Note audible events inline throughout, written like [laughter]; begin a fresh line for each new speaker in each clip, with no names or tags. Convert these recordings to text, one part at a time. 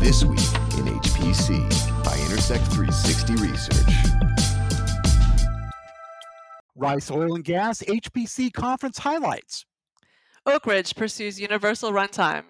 This Week in HPC by Intersect 360 Research.
Rice Oil and Gas HPC conference highlights.
Oak Ridge pursues universal runtime.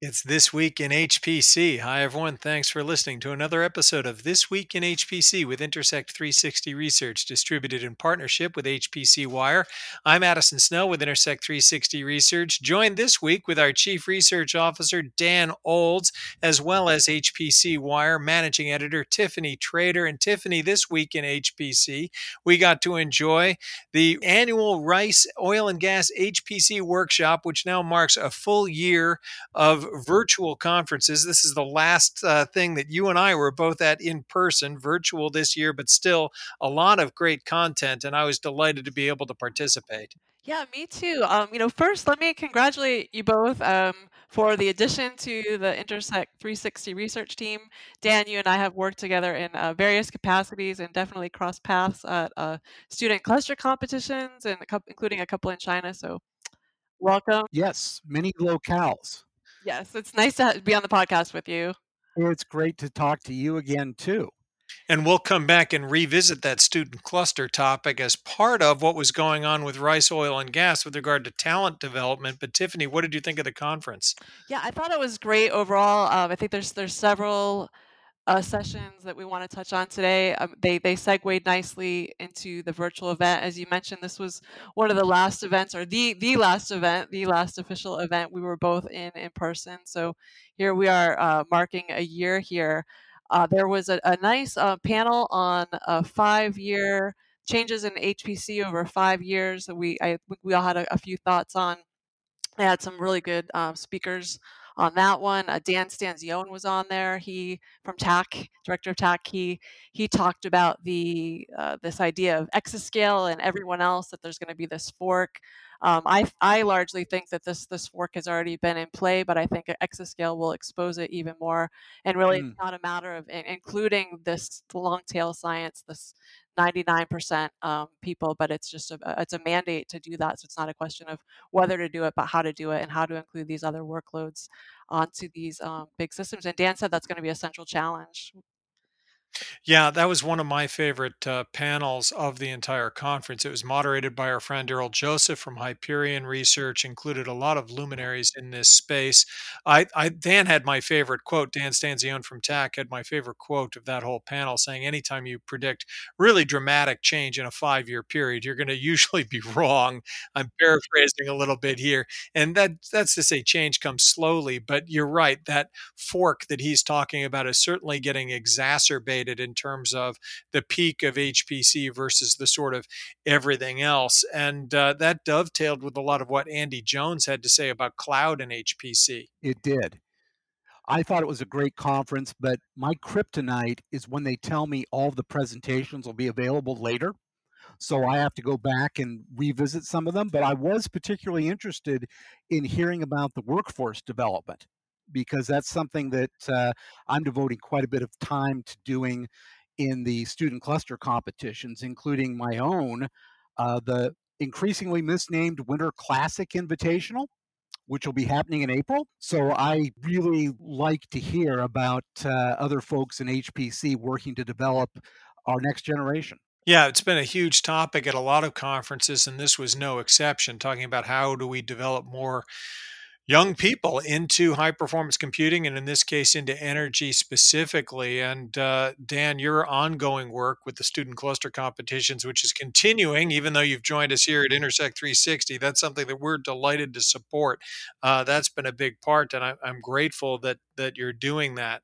It's This Week in HPC. Hi, everyone. Thanks for listening to another episode of This Week in HPC with Intersect 360 Research, distributed in partnership with HPC Wire. I'm Addison Snell with Intersect 360 Research, joined this week with our Chief Research Officer, Dan Olds, as well as HPC Wire Managing Editor, Tiffany Trader. And Tiffany, this week in HPC, we got to enjoy the annual Rice Oil and Gas HPC workshop, which now marks a full year of virtual conferences. This is the last uh, thing that you and I were both at in person, virtual this year, but still a lot of great content. And I was delighted to be able to participate.
Yeah, me too. Um, you know, first, let me congratulate you both um, for the addition to the Intersect 360 research team. Dan, you and I have worked together in uh, various capacities and definitely crossed paths at uh, student cluster competitions, and a couple, including a couple in China. So, welcome.
Yes, many locales.
Yes, it's nice to be on the podcast with you.
It's great to talk to you again, too.
And we'll come back and revisit that student cluster topic as part of what was going on with Rice Oil and Gas with regard to talent development. But Tiffany, what did you think of the conference?
Yeah, I thought it was great overall. Um, I think there's there's several uh, sessions that we want to touch on today. Um, they they segued nicely into the virtual event, as you mentioned. This was one of the last events, or the the last event, the last official event we were both in in person. So here we are uh, marking a year here. Uh, there was a, a nice uh, panel on a five-year changes in HPC over five years. We I we all had a, a few thoughts on. I had some really good um, speakers on that one. Uh, Dan Stanzione was on there. He from TACC, director of TACC. He he talked about the uh, this idea of exascale and everyone else that there's going to be this fork. Um, I I largely think that this this fork has already been in play, but I think exascale will expose it even more. And really, mm. it's not a matter of including this long tail science, this 99% um, people, but it's just a it's a mandate to do that. So it's not a question of whether to do it, but how to do it and how to include these other workloads onto these um, big systems. And Dan said that's going to be a central challenge.
Yeah, that was one of my favorite uh, panels of the entire conference. It was moderated by our friend Earl Joseph from Hyperion Research, included a lot of luminaries in this space. I, I Dan had my favorite quote. Dan Stanzione from TACC had my favorite quote of that whole panel, saying, "Anytime you predict really dramatic change in a five-year period, you're going [laughs] to usually be wrong." I'm paraphrasing a little bit here, and that that's to say, change comes slowly. But you're right. That fork that he's talking about is certainly getting exacerbated in terms of the peak of HPC versus the sort of everything else. And uh, that dovetailed with a lot of what Andy Jones had to say about cloud and HPC.
It did. I thought it was a great conference, but my kryptonite is when they tell me all the presentations will be available later. So I have to go back and revisit some of them. But I was particularly interested in hearing about the workforce development because that's something that uh, I'm devoting quite a bit of time to doing in the student cluster competitions, including my own, uh, the increasingly misnamed Winter Classic Invitational, which will be happening in April. So I really like to hear about uh, other folks in HPC working to develop our next generation.
Yeah, it's been a huge topic at a lot of conferences, and this was no exception, talking about how do we develop more young people into high performance computing and in this case into energy specifically and uh, dan your ongoing work with the student cluster competitions which is continuing even though you've joined us here at intersect 360 that's something that we're delighted to support. Uh, that's been a big part and I, am grateful that that you're doing that.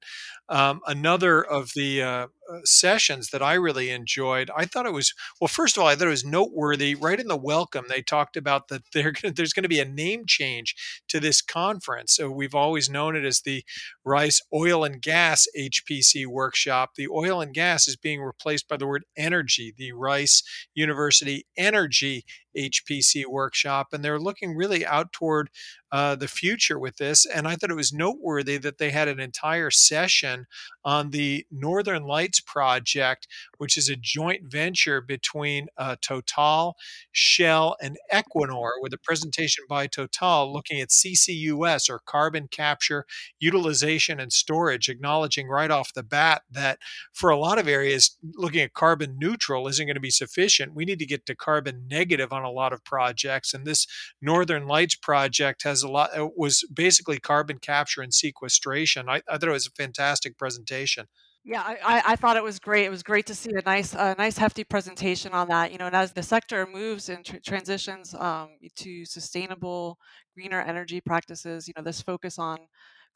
Um, another of the uh, Uh, sessions that I really enjoyed. I thought it was well. First of all, I thought it was noteworthy. Right in the welcome, they talked about that [laughs] there's going to be a name change to this conference. So we've always known it as the Rice Oil and Gas HPC Workshop. The oil and gas is being replaced by the word energy. The Rice University Energy HPC workshop, and they're looking really out toward uh, the future with this. And I thought it was noteworthy that they had an entire session on the Northern Lights project, which is a joint venture between uh, Total, Shell, and Equinor, with a presentation by Total looking at CCUS or carbon capture, utilization, and storage, acknowledging right off the bat that for a lot of areas, looking at carbon neutral isn't going to be sufficient. We need to get to carbon negative on a lot of projects. And this Northern Lights project has a lot, it was basically carbon capture and sequestration. I, I thought it was a fantastic presentation.
Yeah, I, I thought it was great. It was great to see a nice, a nice hefty presentation on that. You know, and as the sector moves and tr- transitions um, to sustainable, greener energy practices, you know, this focus on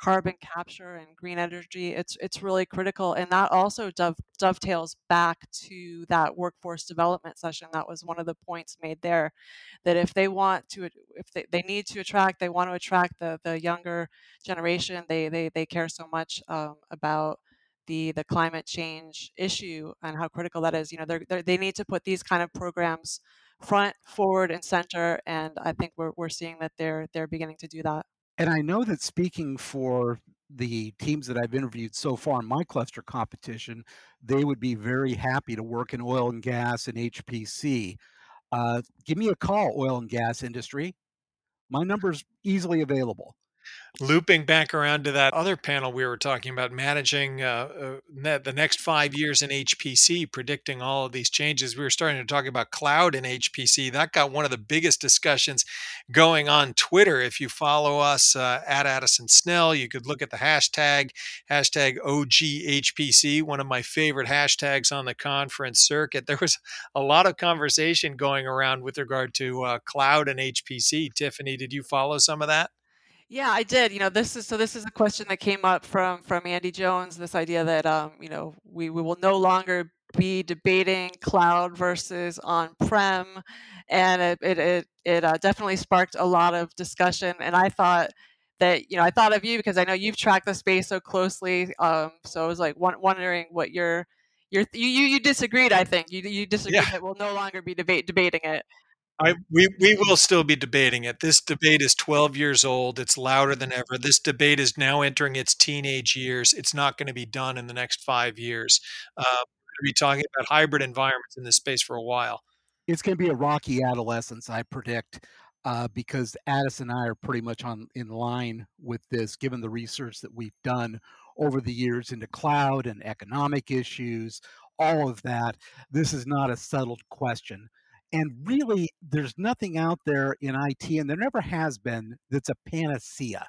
carbon capture and green energy, it's it's really critical, and that also dove, dovetails back to that workforce development session. That was one of the points made there, that if they want to, if they, they need to attract, they want to attract the the younger generation. They they they care so much um, about the the climate change issue and how critical that is. You know, they're, they're, they need to put these kind of programs front, forward, and center, and I think we're we're seeing that they're they're beginning to do that.
And I know that speaking for the teams that I've interviewed so far in my cluster competition, they would be very happy to work in oil and gas and HPC. Uh, give me a call, oil and gas industry. My number's easily available
looping back around to that other panel we were talking about, managing uh, uh, the next five years in HPC, predicting all of these changes. We were starting to talk about cloud in HPC. That got one of the biggest discussions going on Twitter. If you follow us uh, at Addison Snell, you could look at the hashtag, hashtag OGHPC, one of my favorite hashtags on the conference circuit. [laughs] There was a lot of conversation going around with regard to uh, cloud and HPC. Tiffany, did you follow some of that?
Yeah, I did. You know, this is so this is a question that came up from from Andy Jones, this idea that um, you know, we, we will no longer be debating cloud versus on-prem. And it it it, it uh, definitely sparked a lot of discussion. And I thought that, you know, I thought of you because I know you've tracked the space so closely. Um, so I was like wondering what your your you you disagreed, I think. You you disagreed
yeah.
that we'll no longer be debate debating it.
I, we, we will still be debating it. This debate is 12 years old. It's louder than ever. This debate is now entering its teenage years. It's not going to be done in the next five years. Uh, we're going to be talking about hybrid environments in this space for a while.
It's going to be a rocky adolescence, I predict, uh, because Addis and I are pretty much on in line with this, given the research that we've done over the years into cloud and economic issues, all of that. This is not a settled question and really, there's nothing out there in IT, and there never has been, that's a panacea.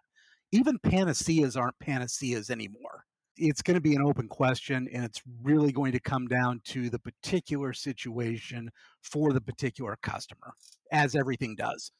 Even panaceas aren't panaceas anymore. It's going to be an open question, and it's really going to come down to the particular situation for the particular customer, as everything does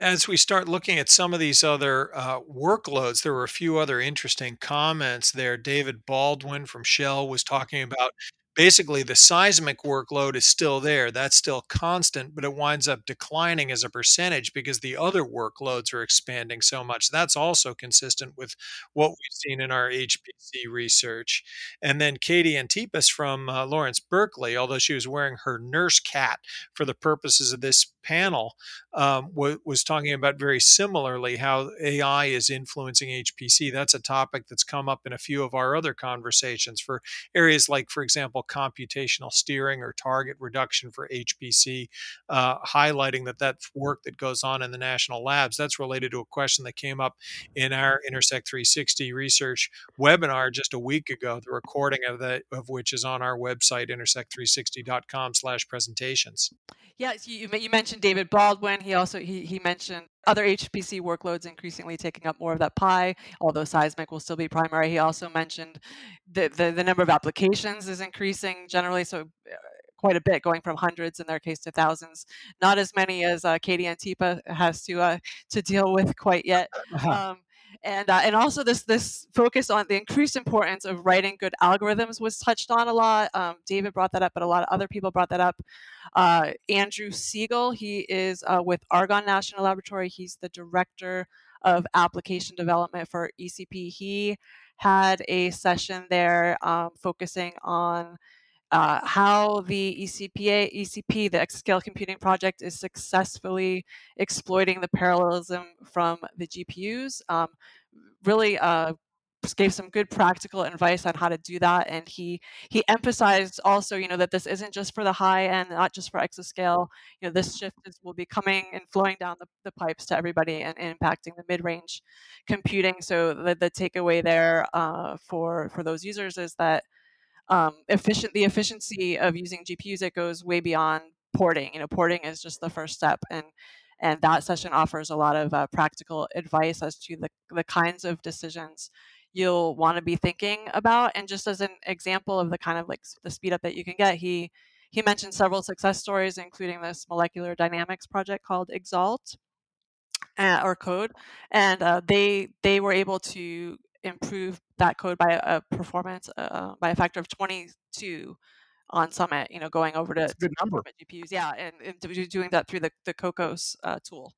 as we start looking at some of these other uh, workloads, there were a few other interesting comments there. David Baldwin from Shell was talking about basically the seismic workload is still there. That's still constant, but it winds up declining as a percentage because the other workloads are expanding so much. That's also consistent with what we've seen in our HPC research. And then Katie Antypas from uh, Lawrence Berkeley, although she was wearing her NERSC hat for the purposes of this panel, um, w- was talking about very similarly how AI is influencing HPC. That's a topic that's come up in a few of our other conversations for areas like, for example, computational steering or target reduction for HPC, uh, highlighting that that's work that goes on in the national labs. That's related to a question that came up in our Intersect 360 research webinar just a week ago. The recording of that of which is on our website intersect360.com/presentations.
Yes, you, you mentioned David Baldwin. He also he, he mentioned other HPC workloads increasingly taking up more of that pie, although seismic will still be primary. He also mentioned the, the, the number of applications is increasing generally, so uh, quite a bit, going from hundreds in their case to thousands. Not as many as uh, Katie Antipa has to uh, to deal with quite yet. [laughs] Um, and uh, and also this this focus on the increased importance of writing good algorithms was touched on a lot. Um, David brought that up, but a lot of other people brought that up. Uh, Andrew Siegel, he is uh, with Argonne National Laboratory. He's the director of application development for ECP. He had a session there um, focusing on uh, how the ECPA, ECP, the Exascale Computing Project, is successfully exploiting the parallelism from the GPUs. Um, really uh, gave some good practical advice on how to do that and he he emphasized also you know that this isn't just for the high end not just for exascale you know this shift is, will be coming and flowing down the, the pipes to everybody and, and impacting the mid-range computing so the, the takeaway there uh, for for those users is that um, efficient the efficiency of using gpus it goes way beyond porting you know porting is just the first step and and that session offers a lot of uh, practical advice as to the, the kinds of decisions you'll want to be thinking about. And just as an example of the kind of like the speed up that you can get, he he mentioned several success stories, including this molecular dynamics project called EXAALT uh, or Code, and uh, they they were able to improve that code by a, performance uh, by a factor of 22 on Summit. You know, going over to,
good number.
GPUs, yeah, and, and, doing that through the the Kokkos uh, tool.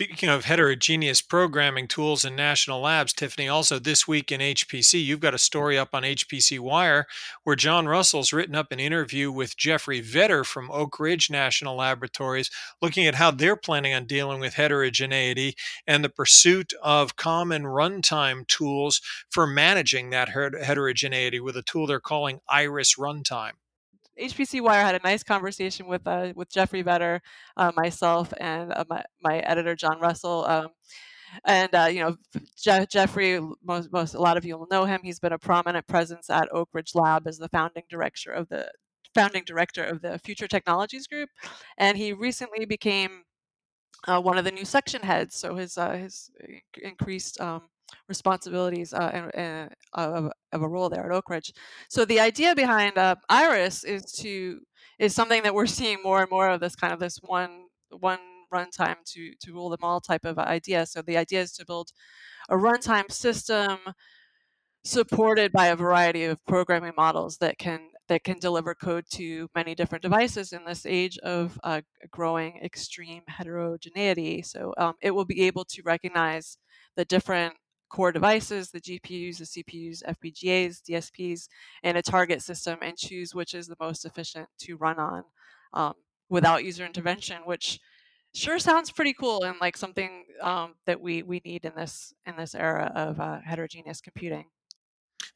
Speaking of heterogeneous programming tools and national labs, Tiffany, also this week in HPC, you've got a story up on HPC Wire where John Russell's written up an interview with Jeffrey Vetter from Oak Ridge National Laboratories, looking at how they're planning on dealing with heterogeneity and the pursuit of common runtime tools for managing that heterogeneity with a tool they're calling Iris Runtime.
HPC Wire had a nice conversation with uh, with Jeffrey Vetter, uh, myself, and uh, my, my editor John Russell. Um, and uh, you know, Je- Jeffrey, most, most a lot of you will know him. He's been a prominent presence at Oak Ridge Lab as the founding director of the founding director of the Future Technologies Group, and he recently became uh, one of the new section heads. So his uh, his increased um, responsibilities uh, and, and of, of, a role there at Oak Ridge. So the idea behind uh, Iris is to is something that we're [laughs] seeing more and more of this kind of this one one runtime to to rule them all type of idea. So the idea is to build a runtime system supported by a variety of programming models that can that can deliver code to many different devices in this age of uh, growing extreme heterogeneity. So um, it will be able to recognize the different core devices, the GPUs, the CPUs, FPGAs, DSPs, and a target system and choose which is the most efficient to run on um, without user intervention, which sure sounds pretty cool and like something um, that we, we need in this in this era of uh, heterogeneous computing.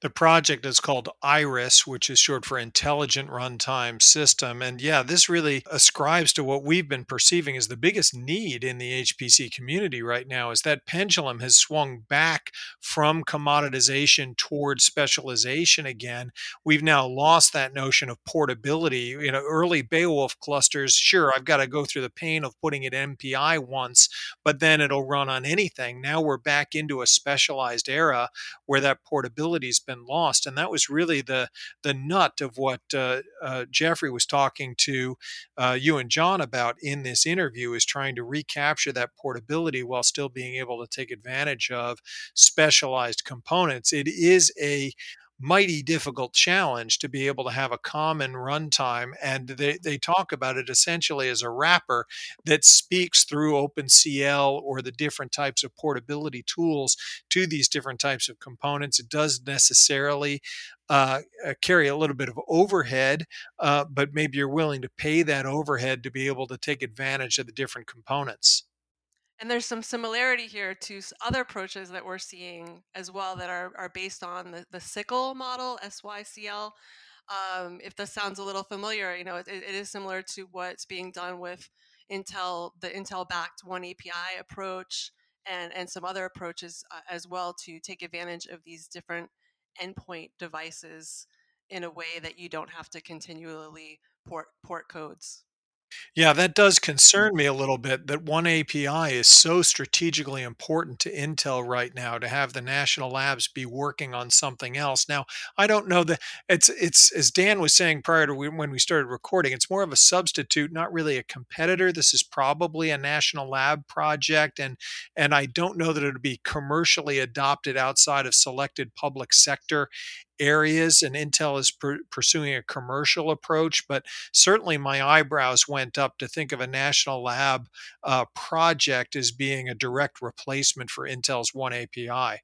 The project is called IRIS, which is short for Intelligent Runtime System. And yeah, this really ascribes to what we've been perceiving as the biggest need in the HPC community right now is that pendulum has swung back from commoditization towards specialization again. We've now lost that notion of portability. You know, early Beowulf clusters, sure, I've got to go through the pain of putting it MPI once, but then it'll run on anything. Now we're back into a specialized era where that portability has been lost. And that was really the the nut of what uh, uh, Jeffrey was talking to uh, you and John about in this interview is trying to recapture that portability while still being able to take advantage of specialized components. It is a mighty difficult challenge to be able to have a common runtime. And they, they talk about it essentially as a wrapper that speaks through OpenCL or the different types of portability tools to these different types of components. It does necessarily uh, uh carry a little bit of overhead, uh, but maybe you're willing to pay that overhead to be able to take advantage of the different components.
And there's some similarity here to other approaches that we're seeing as well that are, are based on the, the SYCL model, SYCL. Um, if this sounds a little familiar, you know, it, it is similar to what's being done with Intel, the Intel backed oneAPI approach and, and some other approaches uh, as well to take advantage of these different endpoint devices in a way that you don't have to continually port, port codes.
Yeah, that does concern mm. me a little bit that oneAPI is so strategically important to Intel right now to have the national labs be working on something else. Now, I don't know that it's it's as Dan was saying prior to when we started recording, it's more of a substitute, not really a competitor. This is probably a national lab project and and I don't know that it would be commercially adopted outside of selected public sector areas, and Intel is pr- pursuing a commercial approach. But certainly, my eyebrows went up to think of a national lab uh, project as being a direct replacement for Intel's oneAPI.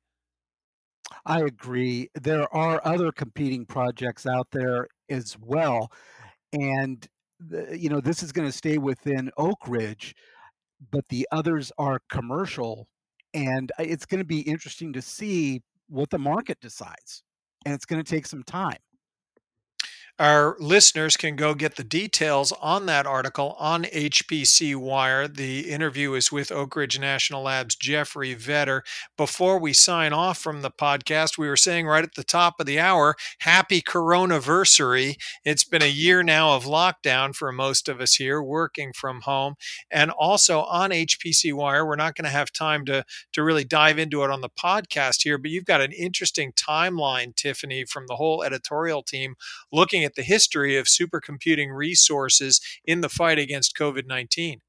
I agree. There are other competing projects out there as well. And, the, you know, this is going to stay within Oak Ridge, but the others are commercial. And it's going to be interesting to see what the market decides. And it's going to take some time.
Our listeners can go get the details on that article on HPC Wire. The interview is with Oak Ridge National Labs' Jeffrey Vetter. Before we sign off from the podcast, we were saying right at the top of the hour, happy coronaversary. It's been a year now of lockdown for most of us here, working from home. And also on HPC Wire, we're not going to have time to, to really dive into it on the podcast here, but you've got an interesting timeline, Tiffany, from the whole editorial team looking at at the history of supercomputing resources in the fight against COVID 19.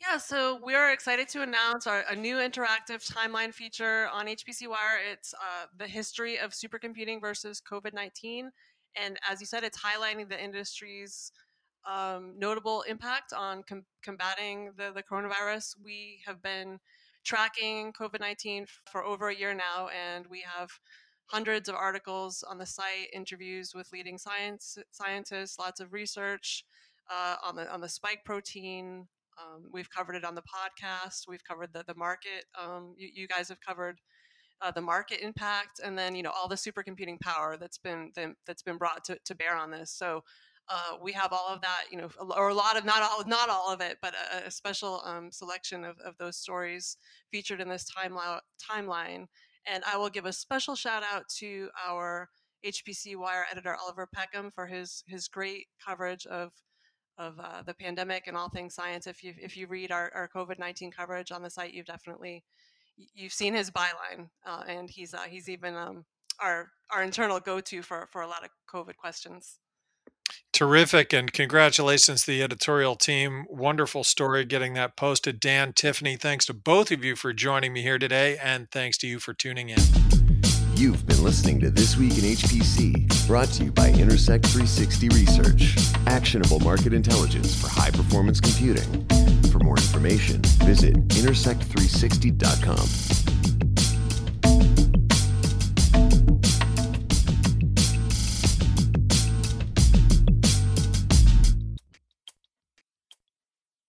Yeah, so we're excited to announce our, a new interactive timeline feature on HPC Wire. It's uh, the history of supercomputing versus COVID 19. And as you said, it's highlighting the industry's um, notable impact on com- combating the, the coronavirus. We have been tracking COVID 19 for over a year now, and we have hundreds of articles on the site, interviews with leading science scientists, lots of research uh, on the on the spike protein. Um, we've covered it on the podcast. We've covered the the market. Um, you, you, guys have covered uh, the market impact, and then you know all the supercomputing power that's been that's been brought to, to bear on this. So. Uh, we have all of that, you know, or a lot of not all, not all of it, but a, a special um, selection of, of those stories featured in this timeline. Timeline, and I will give a special shout out to our HPC Wire editor Oliver Peckham for his his great coverage of of uh, the pandemic and all things science. If you if you read our, our COVID nineteen coverage on the site, you've definitely you've seen his byline, uh, and he's uh, he's even um, our our internal go to for for a lot of COVID questions.
Terrific. And congratulations to the editorial team. Wonderful story getting that posted. Dan, Tiffany, thanks to both of you for joining me here today. And thanks to you for tuning in.
You've been listening to This Week in HPC, brought to you by Intersect 360 Research, actionable market intelligence for high performance computing. For more information, visit intersect360.com.